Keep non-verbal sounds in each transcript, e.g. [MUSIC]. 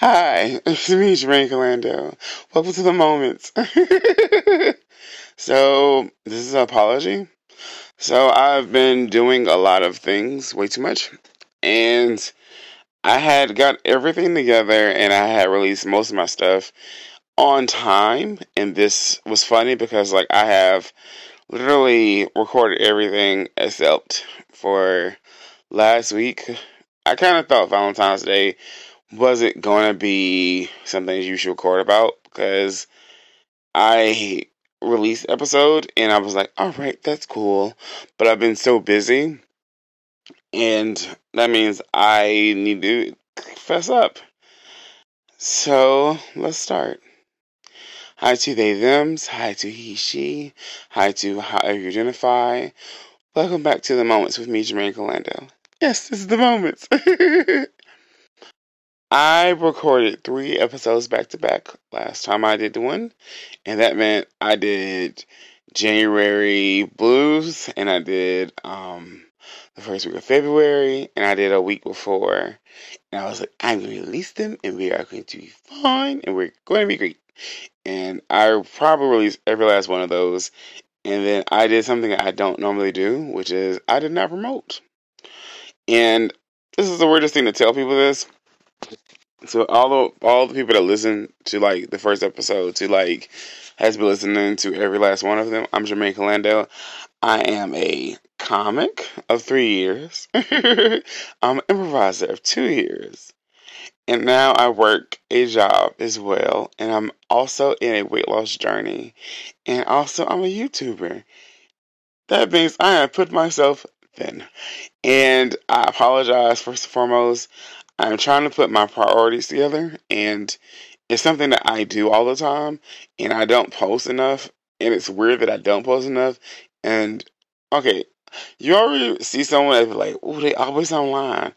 Hi, it's me, Jermaine Callando. Welcome to the moments. [LAUGHS] so, this is an apology. So, I've been doing a lot of things, way too much, and I had got everything together and I had released most of my stuff on time. And this was funny because, like, I have literally recorded everything except for last week. I kind of thought Valentine's Day wasn't going to be something you should record about because I released episode and I was like, all right, that's cool. But I've been so busy and that means I need to fess up. So let's start. Hi to they thems, hi to he she, hi to however you identify. Welcome back to the moments with me, Jermaine Callando. Yes, this is the moments. [LAUGHS] I recorded three episodes back to back last time I did the one, and that meant I did January blues and I did um, the first week of February and I did a week before. And I was like, I'm going to release them and we are going to be fine and we're going to be great. And I probably released every last one of those. And then I did something I don't normally do, which is I did not promote. And this is the weirdest thing to tell people this so all the all the people that listen to like the first episode to like has been listening to every last one of them. I'm Jermaine Callando. I am a comic of three years. [LAUGHS] I'm an improviser of two years. And now I work a job as well. And I'm also in a weight loss journey. And also I'm a YouTuber. That means I have put myself thin. And I apologize first and foremost. I'm trying to put my priorities together, and it's something that I do all the time, and I don't post enough, and it's weird that I don't post enough. And okay, you already see someone that's like, oh, they always online.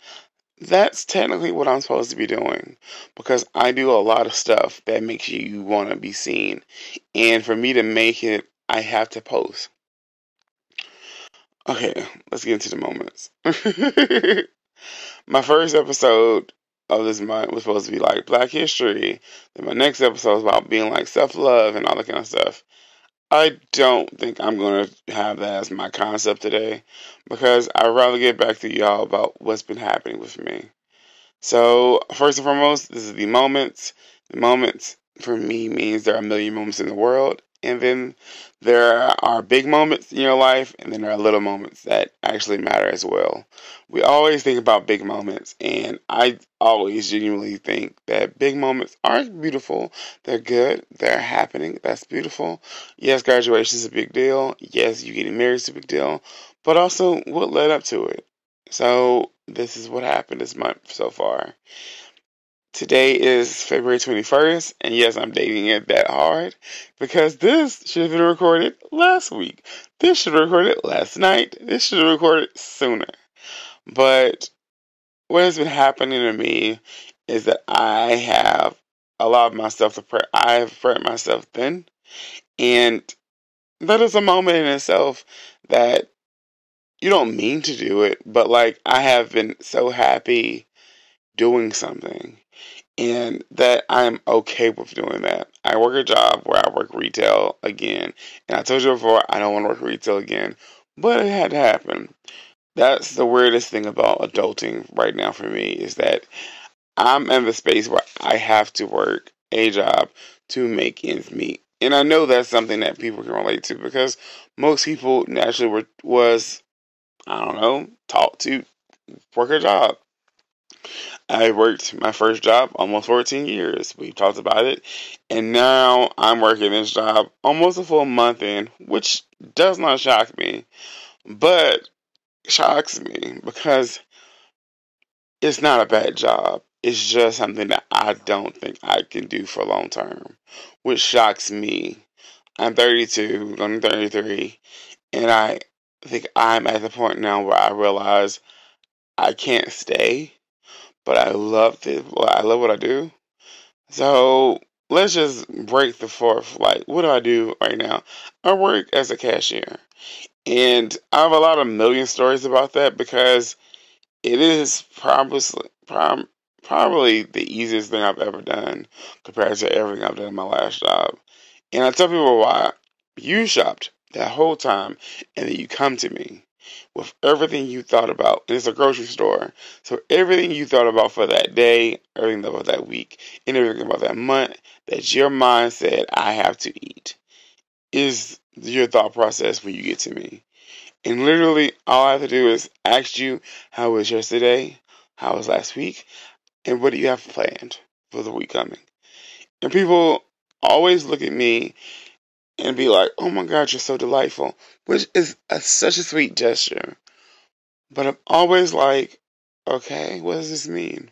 That's technically what I'm supposed to be doing because I do a lot of stuff that makes you want to be seen. And for me to make it, I have to post. Okay, let's get into the moments. [LAUGHS] my first episode of this month was supposed to be like Black History. Then my next episode was about being like self love and all that kind of stuff. I don't think I'm going to have that as my concept today because I'd rather get back to y'all about what's been happening with me. So, first and foremost, this is the moments. The moments for me means there are a million moments in the world, and then there are big moments in your life, and then there are little moments that actually matter as well. We always think about big moments, and I always genuinely think that big moments are beautiful. They're good. They're happening. That's beautiful. Yes, graduation is a big deal. Yes, you getting married is a big deal. But also, what led up to it? So, this is what happened this month so far. Today is February 21st, and yes, I'm dating it that hard because this should have been recorded last week. This should have recorded last night. This should have recorded sooner. But what has been happening to me is that I have allowed myself to pray. I have prayed myself thin, and that is a moment in itself that you don't mean to do it, but like I have been so happy doing something and that I'm okay with doing that. I work a job where I work retail again, and I told you before I don't want to work retail again, but it had to happen. That's the weirdest thing about adulting right now for me is that I'm in the space where I have to work a job to make ends meet. And I know that's something that people can relate to because most people naturally were was I don't know, taught to work a job. I worked my first job almost 14 years. We've talked about it. And now I'm working this job almost a full month in, which does not shock me, but shocks me because it's not a bad job. It's just something that I don't think I can do for long term, which shocks me. I'm 32, going 33, and I think I'm at the point now where I realize I can't stay but I love it. I love what I do. So let's just break the fourth. Like, what do I do right now? I work as a cashier, and I have a lot of million stories about that because it is probably probably the easiest thing I've ever done compared to everything I've done in my last job. And I tell people why. You shopped that whole time and then you come to me with everything you thought about. And it's a grocery store. So everything you thought about for that day, everything about that week, and everything about that month that your mind said, I have to eat, is your thought process when you get to me. And literally, all I have to do is ask you, how was yesterday? How was last week? And what do you have planned for the week coming? And people always look at me and be like, oh my God, you're so delightful, which is a, such a sweet gesture. But I'm always like, okay, what does this mean?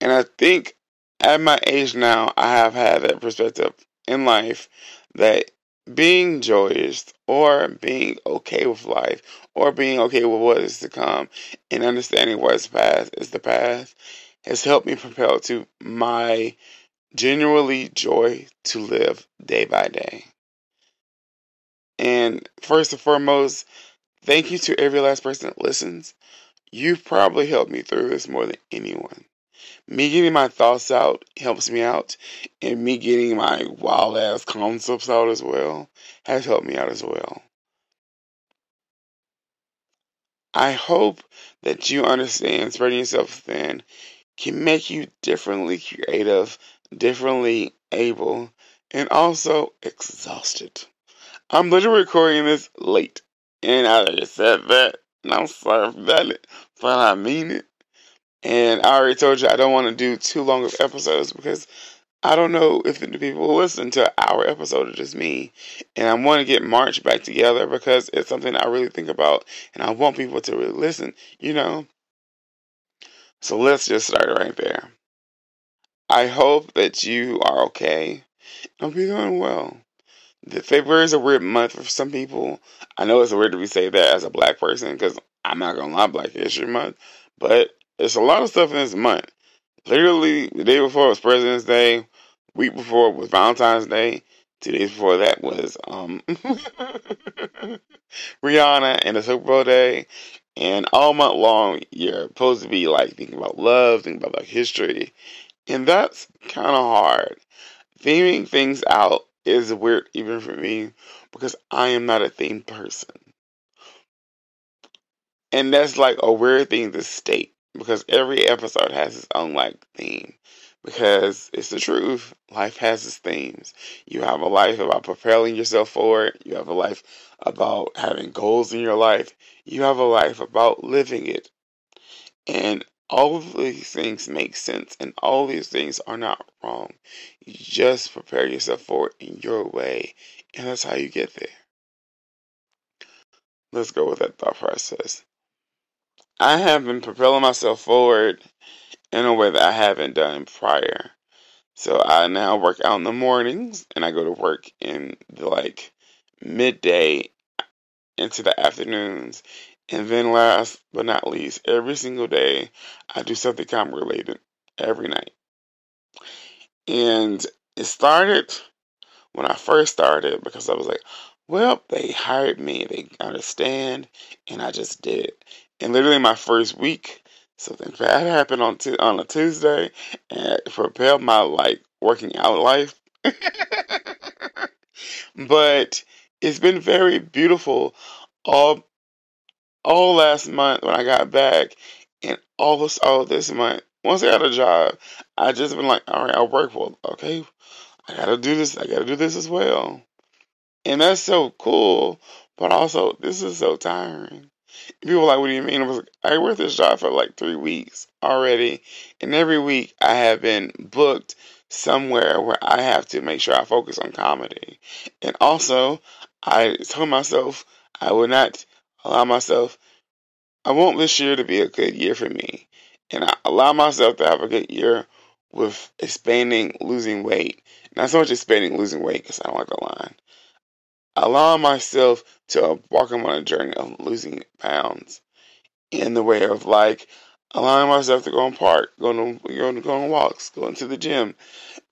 And I think at my age now, I have had that perspective in life that being joyous or being okay with life or being okay with what is to come and understanding what's past is the past has helped me propel to my genuinely joy to live day by day. And first and foremost, thank you to every last person that listens. You've probably helped me through this more than anyone. Me getting my thoughts out helps me out, and me getting my wild ass concepts out as well has helped me out as well. I hope that you understand spreading yourself thin can make you differently creative, differently able, and also exhausted. I'm literally recording this late, and I just said that, and I'm sorry for that, but I mean it. And I already told you I don't want to do too long of episodes because I don't know if the people will listen to our episode or just me. And I want to get March back together because it's something I really think about and I want people to really listen, you know? So let's just start right there. I hope that you are okay. I'll be doing well. The February is a weird month for some people. I know it's weird to be say that as a black person because I'm not gonna lie, Black History Month, but it's a lot of stuff in this month. Literally, the day before was President's Day. Week before was Valentine's Day. Two days before that was um, [LAUGHS] Rihanna and the Super Bowl day. And all month long, you're supposed to be like thinking about love, thinking about like history. And that's kind of hard. Theming things out is weird even for me because I am not a theme person. And that's like a weird thing to state because every episode has its own like theme. Because it's the truth. Life has its themes. You have a life about propelling yourself forward. You have a life about having goals in your life. You have a life about living it. And all of these things make sense, and all these things are not wrong. You just prepare yourself for it in your way, and that's how you get there. Let's go with that thought process. I have been propelling myself forward in a way that I haven't done prior. So I now work out in the mornings and I go to work in the like midday into the afternoons. And then last but not least, every single day I do something comedy related every night. And it started when I first started because I was like, well, they hired me, they understand, and I just did it. And literally my first week, something bad happened on t- on a Tuesday, and it propelled my like working out life. [LAUGHS] but it's been very beautiful all all last month when I got back, and all this all this month. Once I got a job, I just been like, all right, I'll work well. Okay, I gotta do this. I gotta do this as well, and that's so cool. But also, this is so tiring. People like, what do you mean? I was like, I worked this job for like three weeks already. And every week I have been booked somewhere where I have to make sure I focus on comedy. And also, I told myself I would not allow myself, I want this year to be a good year for me. And I allow myself to have a good year with expanding, losing weight. Not so much expanding, losing weight, because I don't like the line allowing myself to walk on a journey of losing pounds in the way of like allowing myself to go in park, going to go, to, go on walks, going to the gym,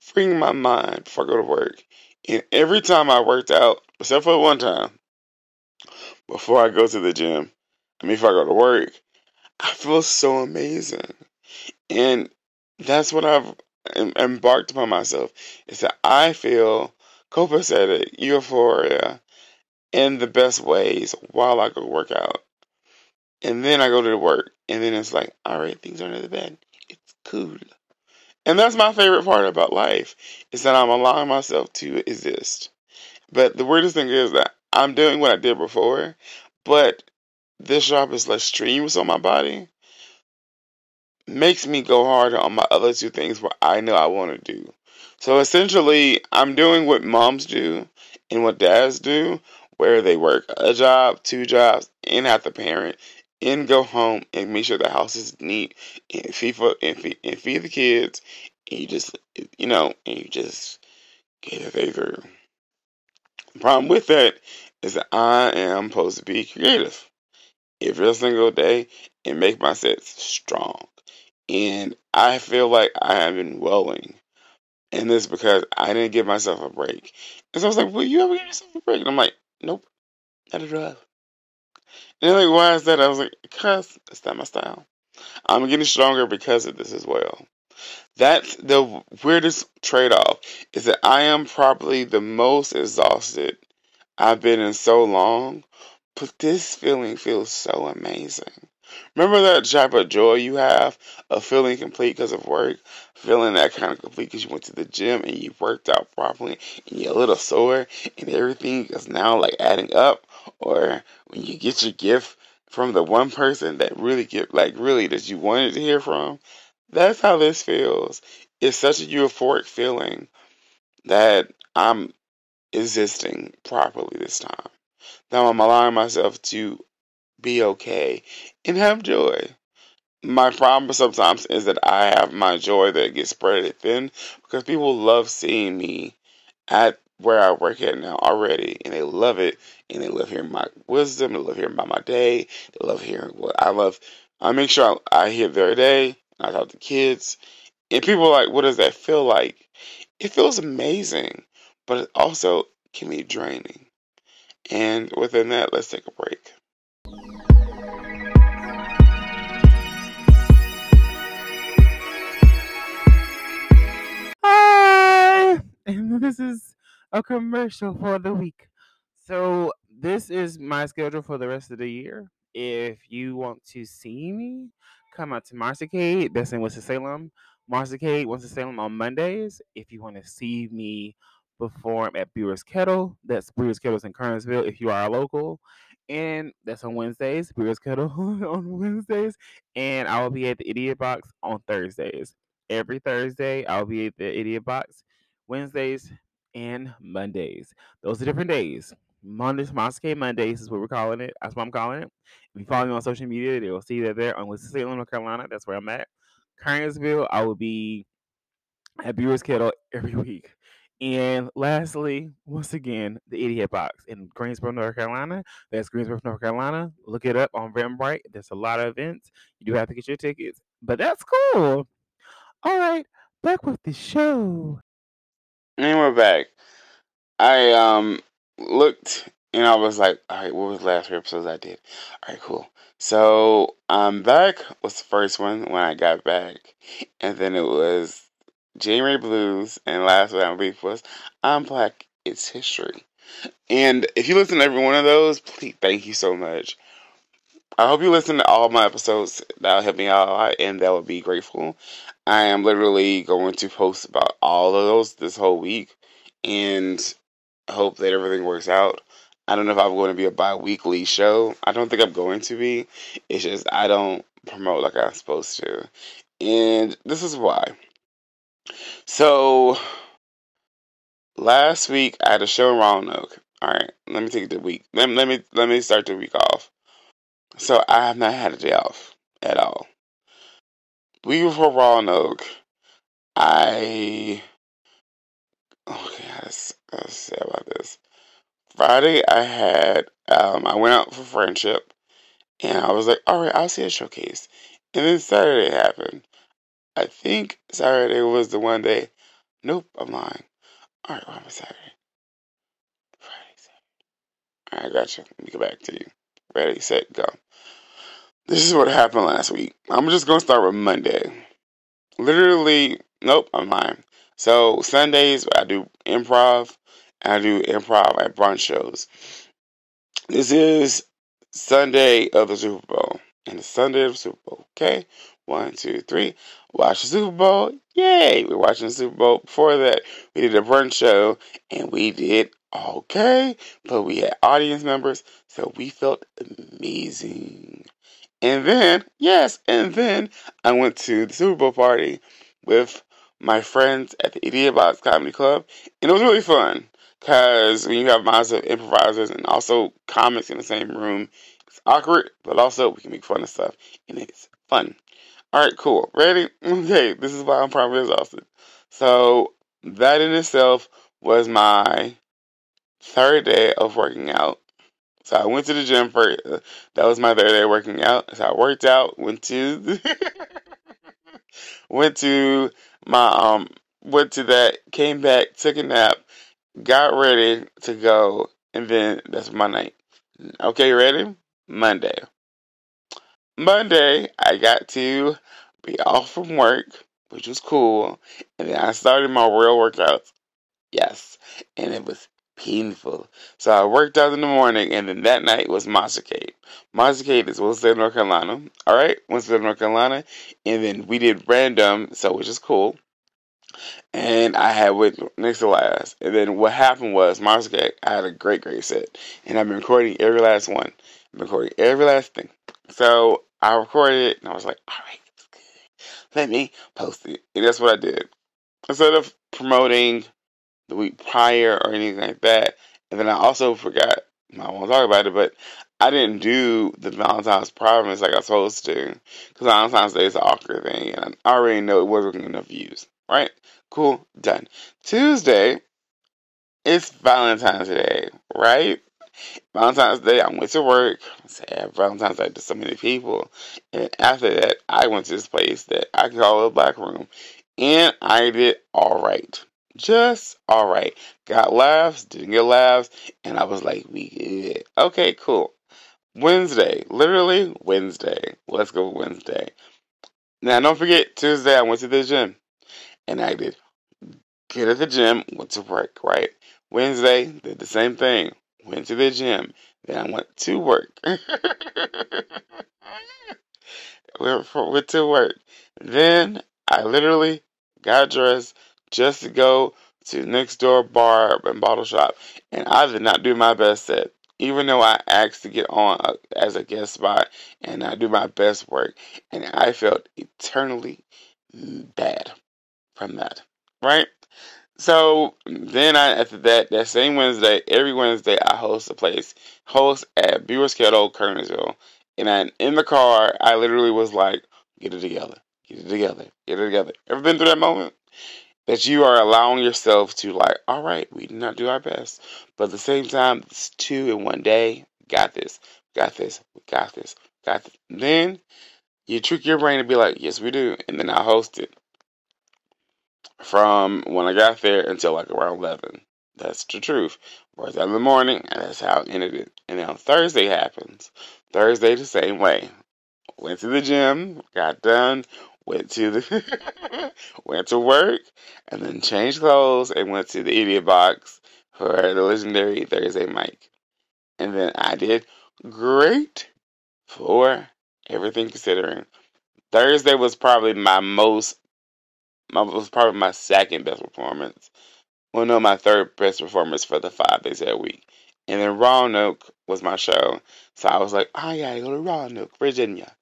freeing my mind before I go to work. And every time I worked out, except for one time, before I go to the gym, I mean, if I go to work, I feel so amazing. And that's what I've embarked upon myself is that I feel copacetic, euphoria in the best ways while I go work out. And then I go to work, and then it's like, all right, things are under the bed. It's cool. And that's my favorite part about life is that I'm allowing myself to exist. But the weirdest thing is that I'm doing what I did before, but this job is less strenuous on my body. Makes me go harder on my other two things where I know I want to do. So essentially, I'm doing what moms do and what dads do, where they work a job, two jobs, and have to parent, and go home and make sure the house is neat, and feed for and feed, and feed the kids, and you just you know, and you just get it through. The problem with that is that I am supposed to be creative every single day and make my sets strong. And I feel like I have been welling in this because I didn't give myself a break. And so I was like, Will you ever give yourself a break? And I'm like, Nope, not at all. And like, Why is that? I was like, Because it's not my style. I'm getting stronger because of this as well. That's the weirdest trade off is that I am probably the most exhausted I've been in so long, but this feeling feels so amazing. Remember that type of joy you have of feeling complete because of work? Feeling that kind of complete because you went to the gym and you worked out properly and you're a little sore and everything is now like adding up? Or when you get your gift from the one person that really get like really that you wanted to hear from? That's how this feels. It's such a euphoric feeling that I'm existing properly this time. That I'm allowing myself to be okay and have joy. My problem sometimes is that I have my joy that gets spread thin because people love seeing me at where I work at now already, and they love it, and they love hearing my wisdom, they love hearing about my day, they love hearing what I love. I make sure I, I hear their day, I talk to kids, and people are like, what does that feel like? It feels amazing, but it also can be draining. And within that, let's take a break. Hi! [LAUGHS] And this is a commercial for the week. So, this is my schedule for the rest of the year. If you want to see me, come out to Monstercade. That's in Winston-Salem. Monstercade, Winston-Salem on Mondays. If you want to see me perform at Brewer's Kettle, that's Brewer's Kettle's in Kernersville if you are a local. And that's on Wednesdays, Brewer's Kettle [LAUGHS] on Wednesdays. And I will be at the Idiot Box on Thursdays. Every Thursday, I'll be at the Idiot Box. Wednesdays and Mondays. Those are different days. Mondays, Mosque Mondays is what we're calling it. That's what I'm calling it. If you follow me on social media, they will see that there on Winston-Salem, North Carolina. That's where I'm at. Kernersville, I will be at Brewer's Kettle [LAUGHS] every week. And lastly, once again, the Idiot Box in Greensboro, North Carolina. That's Greensboro, North Carolina. Look it up on Eventbrite. There's a lot of events. You do have to get your tickets, but that's cool. All right, back with the show. And we're back. I um looked and I was like, all right, what was the last three episodes I did? All right, cool. So I'm back was the first one when I got back, and then it was January Blues, and last one week was I'm Black. It's history. And if you listen to every one of those, please thank you so much. I hope you listen to all my episodes. That'll help me out a lot, and that would be grateful. I am literally going to post about all of those this whole week, and hope that everything works out. I don't know if I'm going to be a bi-weekly show. I don't think I'm going to be. It's just I don't promote like I'm supposed to, and this is why. So last week I had a show in Roanoke. All right, let me take the week. Let, let me let me start the week off. So I have not had a day off at all. Week before Roanoke, I okay. Let's, let's say about this. Friday I had um, I went out for friendship, and I was like, all right, I'll see a showcase. And then Saturday happened. I think Saturday was the one day. Nope, I'm lying. All right, what was Saturday? Friday, Saturday. All right, gotcha. Let me go back to you. Ready, set, go. This is what happened last week. I'm just gonna start with Monday. literally, nope, I'm lying. So Sundays I do improv, I do improv at brunch shows. This is Sunday of the Super Bowl, and the Sunday of the Super Bowl. Okay, one, two, three. Watch the Super Bowl. Yay! We're watching the Super Bowl. Before that, we did a brunch show, and we did okay, but we had audience members, so we felt amazing. And then, yes, and then I went to the Super Bowl party with my friends at the Idiot Box Comedy Club, and it was really fun. Because when you have lots of improvisers and also comics in the same room, it's awkward, but also we can make fun of stuff, and it's fun. All right, cool. Ready? [LAUGHS] Okay, this is why I'm probably exhausted. So that in itself was my third day of working out. So I went to the gym for uh, that was my third day working out. So I worked out, went to [LAUGHS] went to my um went to that, came back, took a nap, got ready to go, and then that's my night. Okay, ready? Monday. Monday, I got to be off from work, which was cool, and then I started my real workouts. Yes, and it was painful. So I worked out in the morning, and then that night was Monstercade. Monstercade is Winston, North Carolina. All right, Winston, North Carolina, and then we did random, so which is cool. And I had with next to last, and then what happened was Monstercade. I had a great, great set, and I've been recording every last one. I'm recording every last thing. So I recorded it, and I was like, all right. Let me post it, and that's what I did. Instead of promoting the week prior or anything like that. And then I also forgot, I won't talk about it, but I didn't do the Valentine's promise like I was supposed to. Because Valentine's Day is an awkward thing, and I already know it wasn't enough views. Right? Cool, done. Tuesday, it's Valentine's Day, right? Valentine's Day, I went to work. Sad Valentine's Day to so many people. And after that, I went to this place that I call a black room. And I did alright just all right. Got laughs, didn't get laughs, and I was like, we good. Okay, cool. Wednesday, literally Wednesday. Let's go Wednesday. Now, don't forget, Tuesday I went to the gym, and I did get at the gym, went to work, right? Wednesday, did the same thing. Went to the gym. Then I went to work. [LAUGHS] went to work. Then I literally got dressed, just to go to next door bar and bottle shop, and I did not do my best set. Even though I asked to get on uh, as a guest spot and I do my best work, and I felt eternally bad from that, right? So then I after that that same Wednesday, every Wednesday I host a place, host at Brewers Kettle, Kernersville, and I, in the car I literally was like, "Get it together, get it together, get it together." Ever been through that moment? That you are allowing yourself to like, all right, we did not do our best, but at the same time, it's two in one day. Got this, got this, got this, got this. then you trick your brain to be like, yes, we do, and then I host it from when I got there until like around eleven. That's the truth. Whereas in the morning, and that's how it ended. And then Thursday happens. Thursday the same way. Went to the gym, got done, went to the [LAUGHS] went to work, and then changed clothes and went to the idiot box for the legendary Thursday mic. And then I did great for everything considering. Thursday was probably my most my was probably my second best performance. Well no my third best performance for the five days that week. And then Roanoke was my show. So I was like, oh I go to Roanoke, Virginia.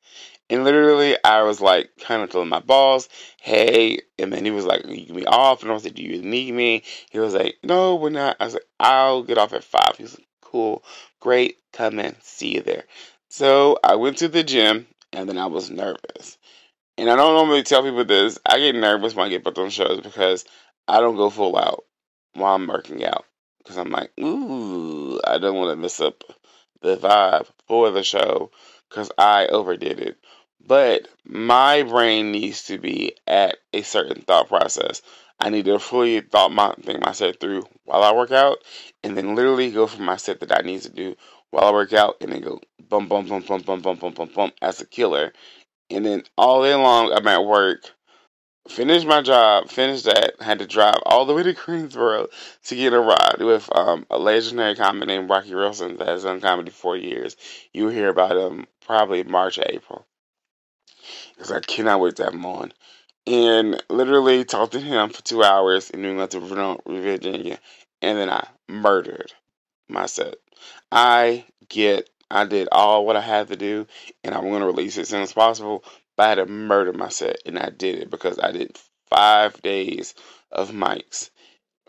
And literally, I was like, kind of telling my boss, hey. And then he was like, you can be off. And I was like, do you need me? He was like, no, we're not. I was like, I'll get off at five. He was like, cool, great, come in, see you there. So I went to the gym, and then I was nervous. And I don't normally tell people this. I get nervous when I get booked on shows because I don't go full out while I'm working out. Because I'm like, ooh, I don't want to mess up the vibe for the show because I overdid it. But my brain needs to be at a certain thought process. I need to fully thought my think my set through while I work out, and then literally go for my set that I need to do while I work out, and then go bum bum bum bum bum bum bum bum bum as a killer. And then all day long I'm at work finished my job, finished that, had to drive all the way to [LAUGHS] Greensboro to get a ride with um, a legendary comic named Rocky Wilson that has done comedy for years. You'll hear about him probably March April. Because I cannot wait him on. And literally talked to him for two hours in New England to Virginia. And then I murdered my set. I get I did all what I had to do, and I'm going to release it as soon as possible. But I had to murder my set, and I did it because I did five days of mics,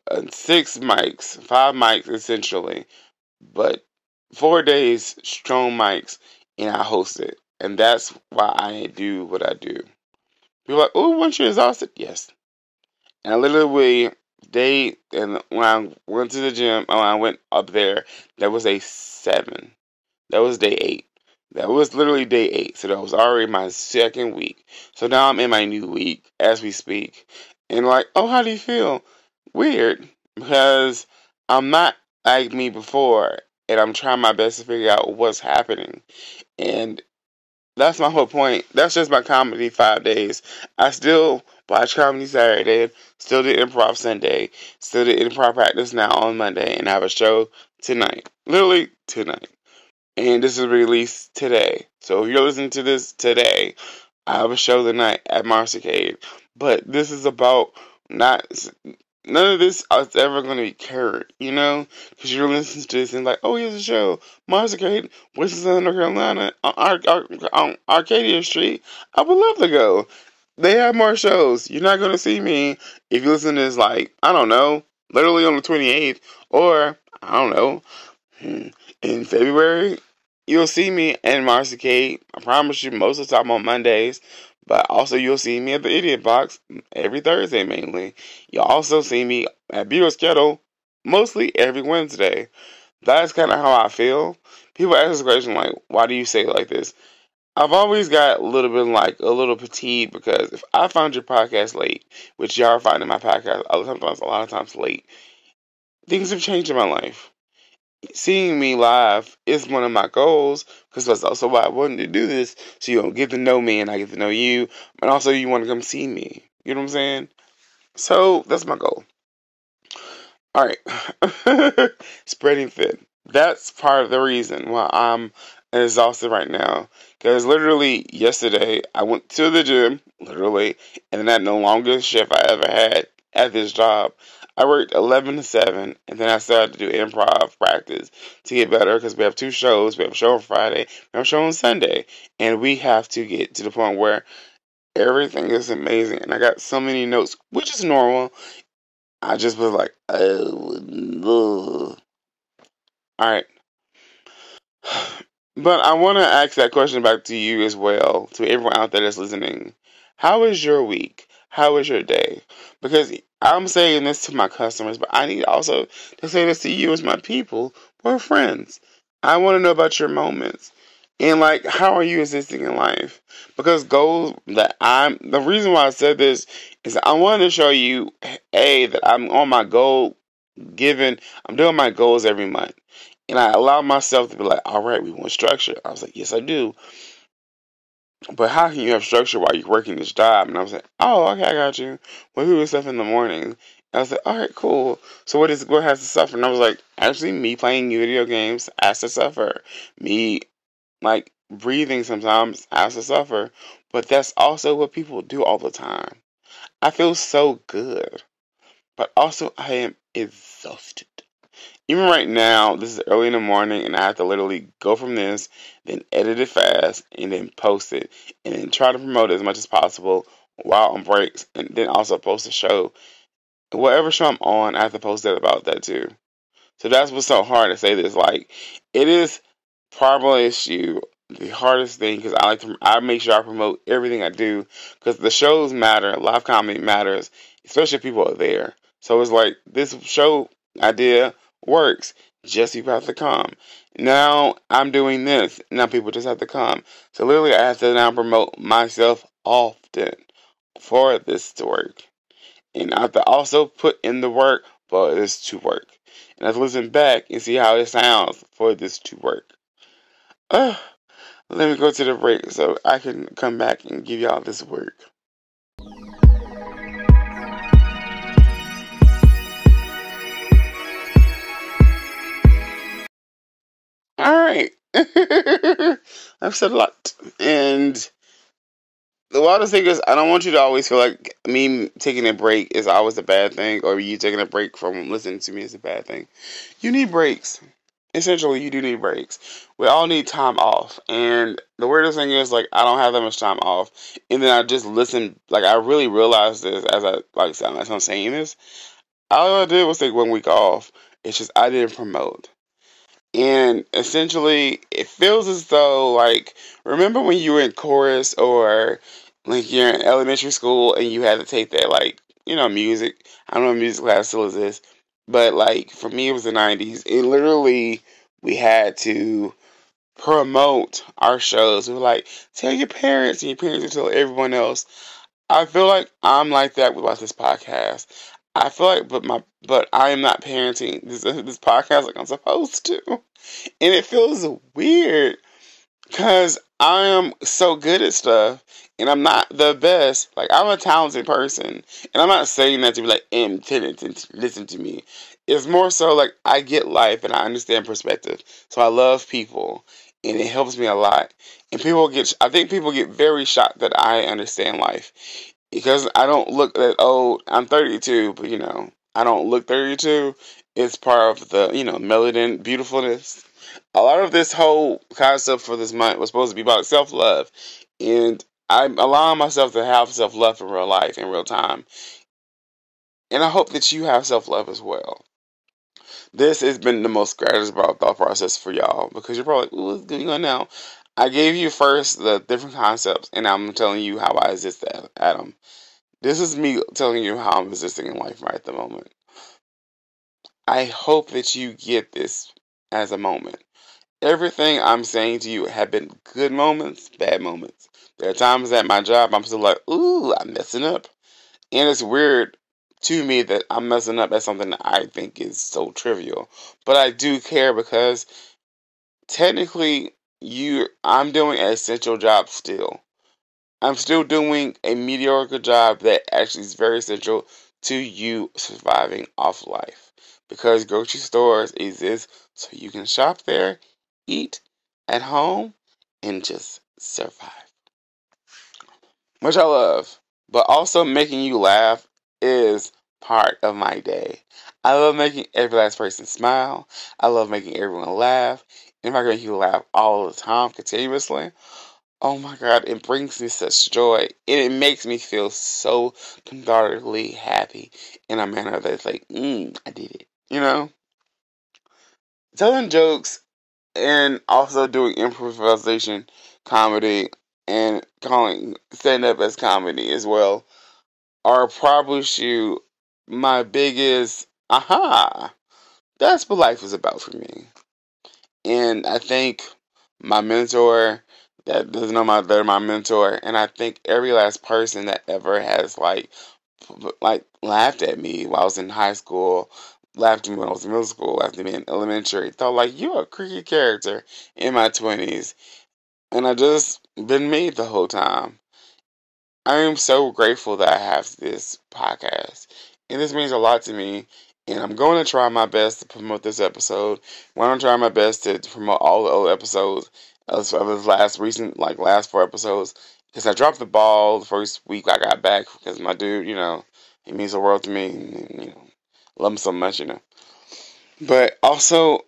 uh, six mics, five mics essentially, but four days strong mics, and I hosted, and that's why I do what I do. People like, oh, once you're exhausted, yes. And I literally day and when I went to the gym, when I went up there, that was a seven. That was day eight. That was literally day eight. So that was already my second week. So now I'm in my new week as we speak. And like, oh, how do you feel? Weird. Because I'm not like me before. And I'm trying my best to figure out what's happening. And that's my whole point. That's just my comedy five days. I still watch comedy Saturday, still do improv Sunday, still do improv practice now on Monday, and I have a show tonight. Literally tonight and this is released today. So if you're listening to this today, I have a show tonight at Marcy Monstercade. But this is about not none of this is ever going to be carried, you know, because you're listening to this and like, oh, here's a show, Monstercade, Winston, North Carolina, on, Ar- Ar- on Arcadia Street. I would love to go. They have more shows. You're not going to see me if you listen to this, like, I don't know, literally on the 28th, or, I don't know, hmm, in February You'll see me in Monstercade. I promise you, most of the time on Mondays. But also, you'll see me at the Idiot Box every Thursday mainly. You'll also see me at Brewer's Kettle mostly every Wednesday. That's kind of how I feel. People ask this question like, why do you say like this? I've always got a little bit like a little petite because if I found your podcast late, which y'all are finding my podcast sometimes a lot of times late, things have changed in my life seeing me live is one of my goals because that's also why I wanted to do this. So you don't get to know me and I get to know you, but also you want to come see me. You know what I'm saying? So that's my goal. All right, [LAUGHS] spreading thin. That's part of the reason why I'm exhausted right now. Because literally yesterday I went to the gym, literally, and that no longest shift I ever had at this job. I worked 11 to 7, and then I started to do improv practice to get better because we have two shows. We have a show on Friday, we have a show on Sunday, and we have to get to the point where everything is amazing. And I got so many notes, which is normal. I just was like, oh, all right. [SIGHS] But I want to ask that question back to you as well, to everyone out there that's listening. How is your week? How is your day? Because I'm saying this to my customers, but I need also to say this to you as my people or friends. I want to know about your moments. And like, how are you existing in life? Because goals that I'm, the reason why I said this is I wanted to show you, A, that I'm on my goal given, I'm doing my goals every month. And I allow myself to be like, all right, we want structure. I was like, yes, I do. But how can you have structure while you're working this job? And I was like, oh, okay, I got you. Well, who was stuff in the morning? And I was like, all right, cool. So what is what has to suffer? And I was like, actually, me playing video games has to suffer. Me, like breathing sometimes has to suffer. But that's also what people do all the time. I feel so good, but also I am exhausted even right now, this is early in the morning, and I have to literally go from this, then edit it fast, and then post it, and then try to promote it as much as possible while on breaks, and then also post a show. Whatever show I'm on, I have to post that about that too. So that's what's so hard to say this. Like, it is probably issue the hardest thing because I like to I make sure I promote everything I do because the shows matter, live comedy matters, especially if people are there. So it's like this show idea works. Just people have to come. Now I'm doing this. Now people just have to come. So literally, I have to now promote myself often for this to work. And I have to also put in the work for this to work. And I have to listen back and see how it sounds for this to work. Uh, let me go to the break so I can come back and give y'all this work. Right. [LAUGHS] I've said a lot. And the wildest thing is, I don't want you to always feel like me taking a break is always a bad thing, or you taking a break from listening to me is a bad thing. You need breaks. Essentially, you do need breaks. We all need time off. And the weirdest thing is, like, I don't have that much time off. And then I just listen, like, I really realized this as I, like, as I'm saying this. All I did was take one week off. It's just I didn't promote. And essentially, it feels as though, like, remember when you were in chorus or like you're in elementary school and you had to take that, like, you know, music. I don't know if music class still exists, but like for me, it was the 90s. And literally, we had to promote our shows. We were like, tell your parents, and your parents would tell everyone else. I feel like I'm like that with this podcast. I feel like, but my, but I am not parenting this [LAUGHS] this podcast like I'm supposed to, and it feels weird because I am so good at stuff, and I'm not the best. Like I'm a talented person, and I'm not saying that to be like intended to listen to me. It's more so like I get life and I understand perspective, so I love people, and it helps me a lot. And people get, I think people get very shocked that I understand life, because I don't look that old. I'm 32, but you know, I don't look 32. It's part of the, you know, melanin beautifulness. A lot of this whole concept for this month was supposed to be about self love. And I'm allowing myself to have self love in real life, in real time. And I hope that you have self love as well. This has been the most gratifying thought process for y'all because you're probably what's going on now? I gave you first the different concepts, and I'm telling you how I exist at them. This is me telling you how I'm existing in life right at the moment. I hope that you get this as a moment. Everything I'm saying to you have been good moments, bad moments. There are times at my job I'm still like, ooh, I'm messing up. And it's weird to me that I'm messing up at something that I think is so trivial. But I do care because technically you I'm doing an essential job still. I'm still doing a mediocre job that actually is very essential to you surviving off life. Because grocery stores exist so you can shop there, eat at home, and just survive. Which I love. But also making you laugh is part of my day. I love making every last person smile. I love making everyone laugh. If I can make you laugh all the time, continuously, oh my god, it brings me such joy. And it makes me feel so cathartically happy in a manner that's like, mm, I did it. You know? Telling jokes and also doing improvisation comedy and calling stand up as comedy as well are probably my biggest aha. That's what life is about for me. And I think my mentor that doesn't know my they're my mentor, and I think every last person that ever has like like laughed at me while I was in high school, laughed at me when I was in middle school, laughed at me in elementary, thought like you're a creepy character in my twenties, and I just been me the whole time. I am so grateful that I have this podcast, and this means a lot to me and I'm going to try my best to promote this episode. When I'm going to try my best to promote all the old episodes of the last recent, like last four episodes. Because I dropped the ball the first week I got back because my dude, you know, he means the world to me. And, you know, love him so much, you know. But also,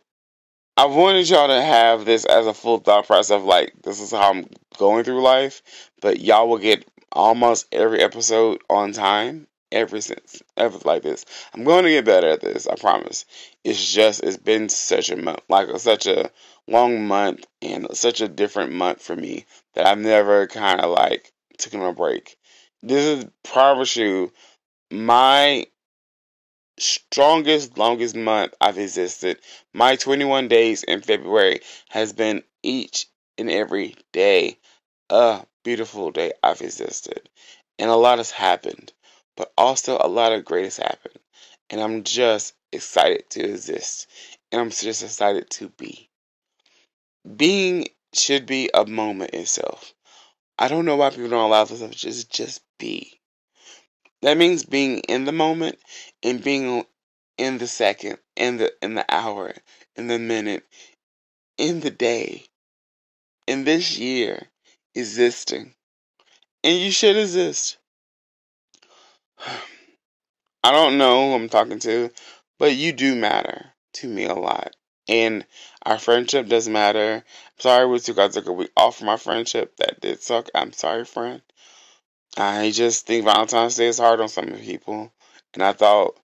I wanted y'all to have this as a full thought process of like, this is how I'm going through life. But y'all will get almost every episode on time ever since ever like this. I'm going to get better at this. I promise. It's just it's been such a month, like such a long month and such a different month for me that I've never kind of like taken a break. This is probably my strongest, longest month I've existed. My 21 days in February has been each and every day a beautiful day I've existed. And a lot has happened but also a lot of great has happened. And I'm just excited to exist. And I'm just excited to be. Being should be a moment itself. I don't know why people don't allow themselves to just, just be. That means being in the moment and being in the second, in the in the hour, in the minute, in the day, in this year, existing. And you should exist. [SIGHS] I don't know who I'm talking to, but you do matter to me a lot. And our friendship does matter. I'm sorry we took, I took a week off from my friendship. That did suck. I'm sorry, friend. I just think Valentine's Day is hard on some people. And I thought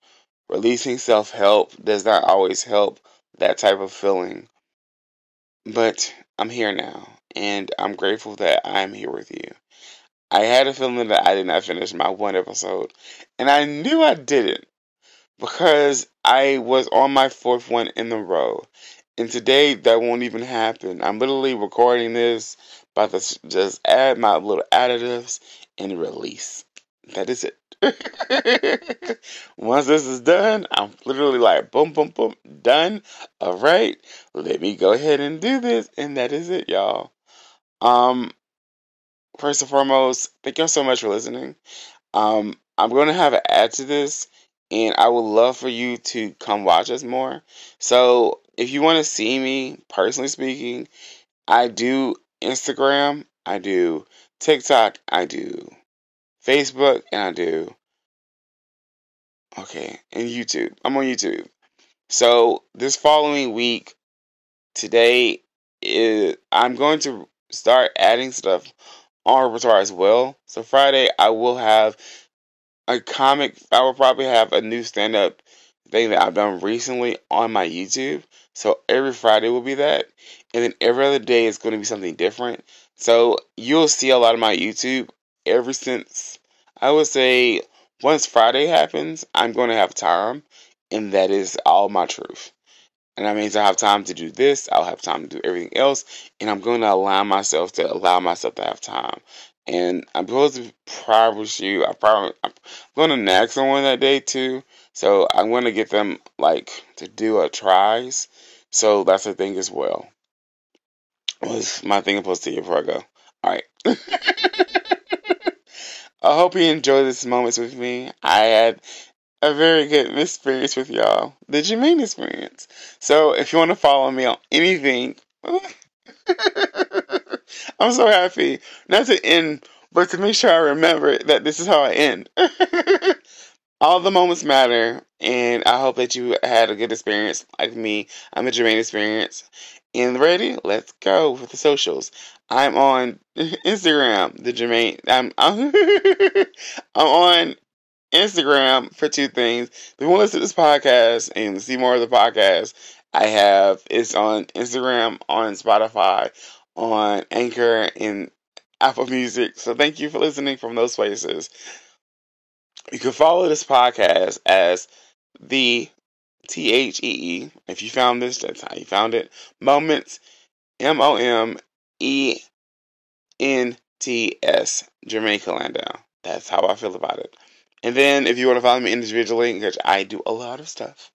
releasing self help does not always help that type of feeling. But I'm here now, and I'm grateful that I'm here with you. I had a feeling that I did not finish my one episode, and I knew I didn't because I was on my fourth one in a row. And today that won't even happen. I'm literally recording this, about to just add my little additives and release. That is it. [LAUGHS] Once this is done, I'm literally like boom, boom, boom, done. All right, let me go ahead and do this, and that is it, y'all. Um, first and foremost, thank y'all so much for listening. Um, I'm going to have an ad to this, and I would love for you to come watch us more. So, if you want to see me, personally speaking, I do Instagram, I do TikTok, I do Facebook, and I do okay, and YouTube. I'm on YouTube. So this following week, today is I'm going to start adding stuff on repertoire as well. So Friday I will have a comic. I will probably have a new stand up thing that I've done recently on my YouTube. So every Friday will be that, and then every other day is going to be something different. So you'll see a lot of my YouTube ever since I would say once Friday happens, I'm going to have time, and that is all my truth. And that means I have time to do this, I'll have time to do everything else, and I'm going to allow myself to allow myself to have time. And I'm supposed to promise you, I probably, I'm going to nag someone that day too, so I'm going to get them, like, to do a tries. So that's a thing as well. Was my thing supposed to you before I go? Alright. [LAUGHS] I hope you enjoy this moments with me. I had a very good experience with y'all. The Jermaine experience. So if you want to follow me on anything, [LAUGHS] I'm so happy. Not to end, but to make sure I remember that this is how I end. [LAUGHS] All the moments matter, and I hope that you had a good experience like me. I'm a Jermaine experience. And ready? Let's go with the socials. I'm on [LAUGHS] Instagram, the Jermaine. I'm, I'm, I'm on Instagram for two things. If you want to listen to this podcast and see more of the podcast, I have it's on Instagram, on Spotify, on Anchor, and Apple Music. So thank you for listening from those places. You can follow this podcast as the T H E E. If you found this, that's how you found it. Moments, M O M E N T S, Jermaine Callando. That's how I feel about it. And then if you want to follow me individually, because I do a lot of stuff,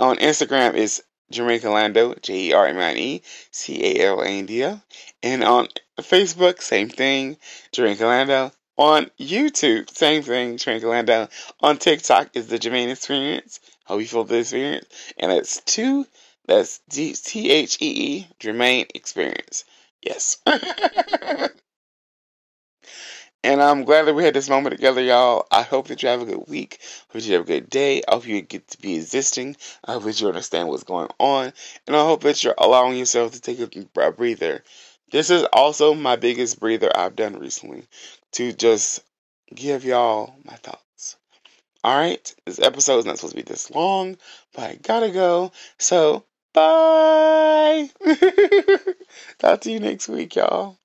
on Instagram is Jermaine Callando, J E R M I N E C A L A N D O. And on Facebook, same thing, Jermaine Callando. On YouTube, same thing, Jermaine Callando. On TikTok is the Jermaine Experience. Hope you feel the experience. And that's two, that's T H E E, Jermaine Experience. Yes. [LAUGHS] And I'm glad that we had this moment together, y'all. I hope that you have a good week. Hope you have a good day. I hope you get to be existing. I hope that you understand what's going on. And I hope that you're allowing yourself to take a breather. This is also my biggest breather I've done recently to just give y'all my thoughts. Alright, this episode is not supposed to be this long, but I gotta go. So, bye! [LAUGHS] Talk to you next week, y'all.